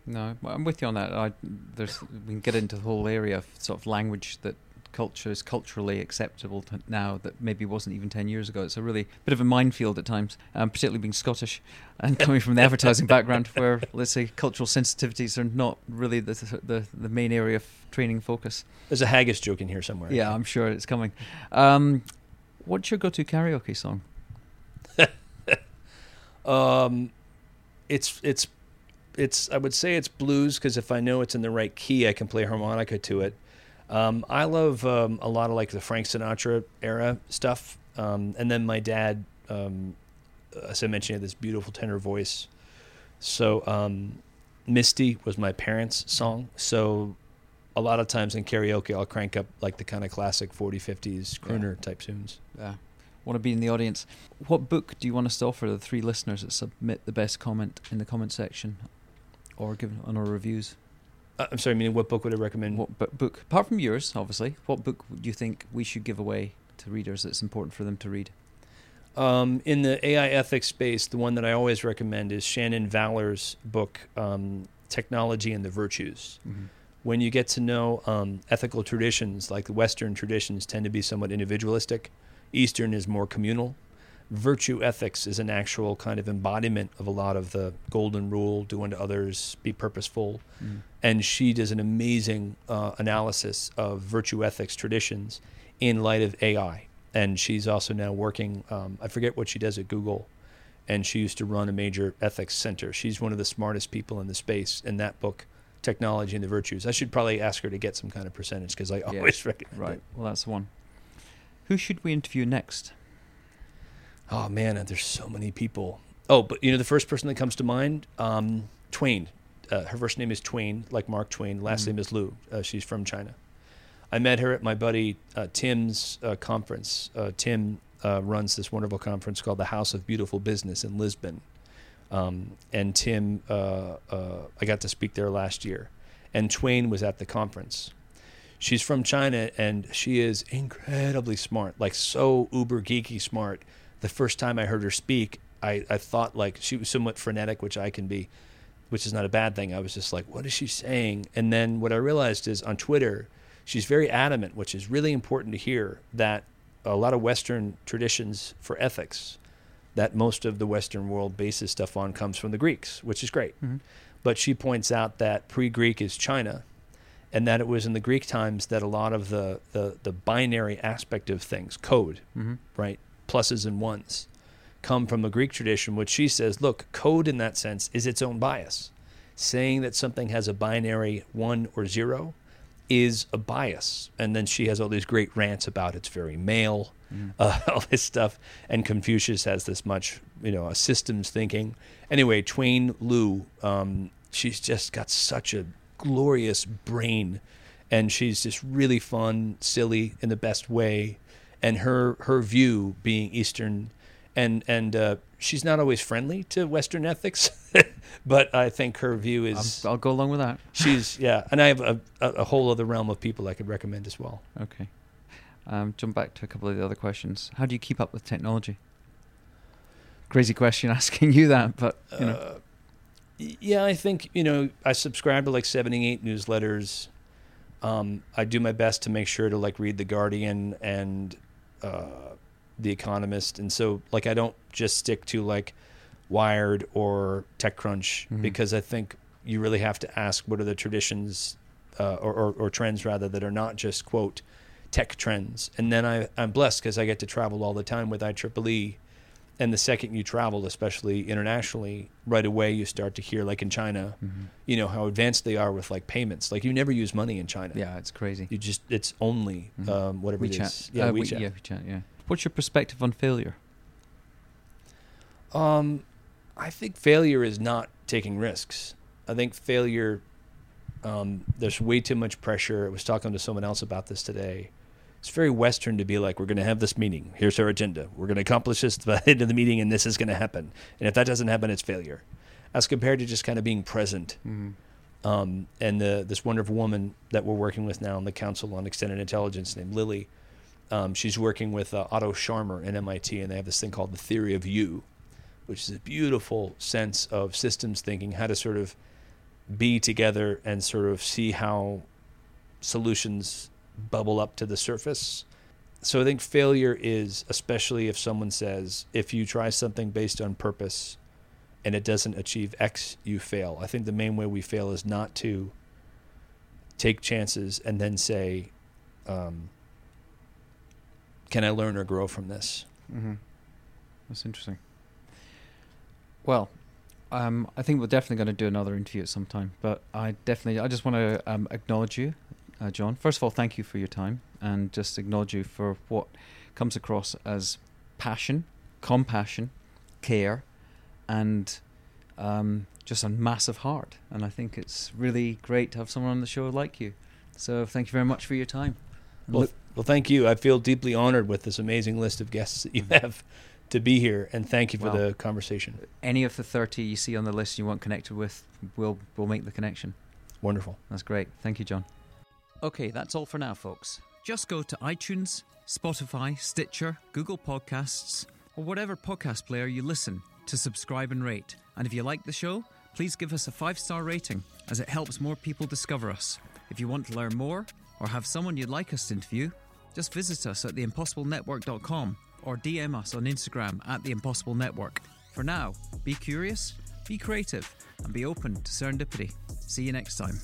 No, I'm with you on that. I, there's we can get into the whole area of sort of language that culture is culturally acceptable now that maybe wasn't even 10 years ago. It's a really bit of a minefield at times, um, particularly being Scottish and coming from the advertising background where, let's say, cultural sensitivities are not really the, the, the main area of training focus. There's a haggis joke in here somewhere. Yeah, I'm sure it's coming. Um, what's your go-to karaoke song? Um, it's it's it's I would say it's blues because if I know it's in the right key, I can play harmonica to it. Um, I love um, a lot of like the Frank Sinatra era stuff, um, and then my dad, um, as I mentioned, had this beautiful tenor voice. So um, Misty was my parents' song. So a lot of times in karaoke, I'll crank up like the kind of classic 40, 50s crooner type tunes. Uh, want to be in the audience. What book do you want us to offer the three listeners that submit the best comment in the comment section or give on our reviews? Uh, I'm sorry, meaning what book would I recommend? What bu- book, apart from yours, obviously, what book do you think we should give away to readers that's important for them to read? Um, in the AI ethics space, the one that I always recommend is Shannon Vallor's book, um, Technology and the Virtues. When you get to know um, ethical traditions, like the Western traditions tend to be somewhat individualistic, Eastern is more communal. Virtue ethics is an actual kind of embodiment of a lot of the golden rule do unto others be purposeful Mm. and she does an amazing uh, analysis of virtue ethics traditions in light of ai and she's also now working um, i forget what she does at google and she used to run a major ethics center she's one of the smartest people in the space in that book technology and the virtues i should probably ask her to get some kind of percentage because i Yeah. always recommend Right. it Well, that's the one. Who should we interview next? Oh man, there's so many people. Oh, but you know the first person that comes to mind, um, Twain. Uh, her first name is Twain, like Mark Twain. Last Mhm. name is Liu. Uh, she's from China. I met her at my buddy uh, Tim's uh, conference. Uh, Tim uh, runs this wonderful conference called the House of Beautiful Business in Lisbon. Um, and Tim, uh, uh, I got to speak there last year, and Twain was at the conference. She's from China, and she is incredibly smart, like so uber geeky smart the first time I heard her speak, I, I thought like she was somewhat frenetic, which I can be, which is not a bad thing. I was just like, what is she saying? And then what I realized is on Twitter, she's very adamant, which is really important to hear, that a lot of Western traditions for ethics that most of the Western world bases stuff on comes from the Greeks, which is great. Mhm. But she points out that pre Greek is China, and that it was in the Greek times that a lot of the, the, the binary aspect of things, code, Mm-hmm. right? Pluses and ones come from the Greek tradition, which she says, look, code in that sense is its own bias. Saying that something has a binary one or zero is a bias. And then she has all these great rants about it's very male, Mm-hmm. uh, all this stuff. And Confucius has this much, you know, a systems thinking. Anyway, Twain Liu, um, she's just got such a glorious brain. And she's just really fun, silly in the best way and her her view being Eastern, and and uh, she's not always friendly to Western ethics, but I think her view is I'll, I'll go along with that. she's yeah. And I have a, a, whole other realm of people I could recommend as well. Okay. Um, jump back to a couple of the other questions. How do you keep up with technology? Crazy question asking you that, but you know. Uh, yeah, I think you know I subscribe to like seventy eight newsletters. Um, I do my best to make sure to like read the Guardian and uh, the Economist, and so like I don't just stick to like Wired or TechCrunch Mhm. because I think you really have to ask what are the traditions uh, or, or, or trends rather that are not just quote tech trends. And then I, I'm blessed because I get to travel all the time with IEEE. And the second you travel, especially internationally, right away you start to hear, like in China, Mhm. you know how advanced they are with like payments. Like you never use money in China. Yeah, it's crazy. You just it's only Mhm. um, whatever it WeChat. is. Yeah, Uh, WeChat. yeah, WeChat. Yeah. What's your perspective on failure? Um, I think failure is not taking risks. I think failure, um, there's way too much pressure. I was talking to someone else about this today. It's very Western to be like, we're going to have this meeting. Here's our agenda. We're going to accomplish this by the end of the meeting, and this is going to happen. And if that doesn't happen, it's failure. As compared to just kind of being present. Mm-hmm. Um, and the, this wonderful woman that we're working with now in the Council on Extended Intelligence named Lily, um, she's working with uh, Otto Scharmer in MIT, and they have this thing called the theory of you, which is a beautiful sense of systems thinking, how to sort of be together and sort of see how solutions bubble up to the surface. So I think failure is, especially if someone says, if you try something based on purpose and it doesn't achieve X, you fail. I think the main way we fail is not to take chances and then say, um, can I learn or grow from this? Mm-hmm. That's interesting. Well, um, I think we're definitely going to do another interview at some time. But I definitely, I just want to um, acknowledge you, uh, John. First of all, thank you for your time, and just acknowledge you for what comes across as passion, compassion, care, and um, just a massive heart. And I think it's really great to have someone on the show like you. So thank you very much for your time. Well, look- well, thank you. I feel deeply honored with this amazing list of guests that you have to be here, and thank you for Well, the conversation. any of the 30 you see on the list you want connected with, we'll, we'll make the connection. Wonderful. That's great. Thank you, John. Okay, that's all for now, folks. Just go to iTunes, Spotify, Stitcher, Google Podcasts, or whatever podcast player you listen to subscribe and rate. And if you like the show, please give us a five star rating as it helps more people discover us. If you want to learn more or have someone you'd like us to interview, just visit us at theimpossiblenetwork.com or DM us on Instagram at The Impossible Network. For now, be curious, be creative, and be open to serendipity. See you next time.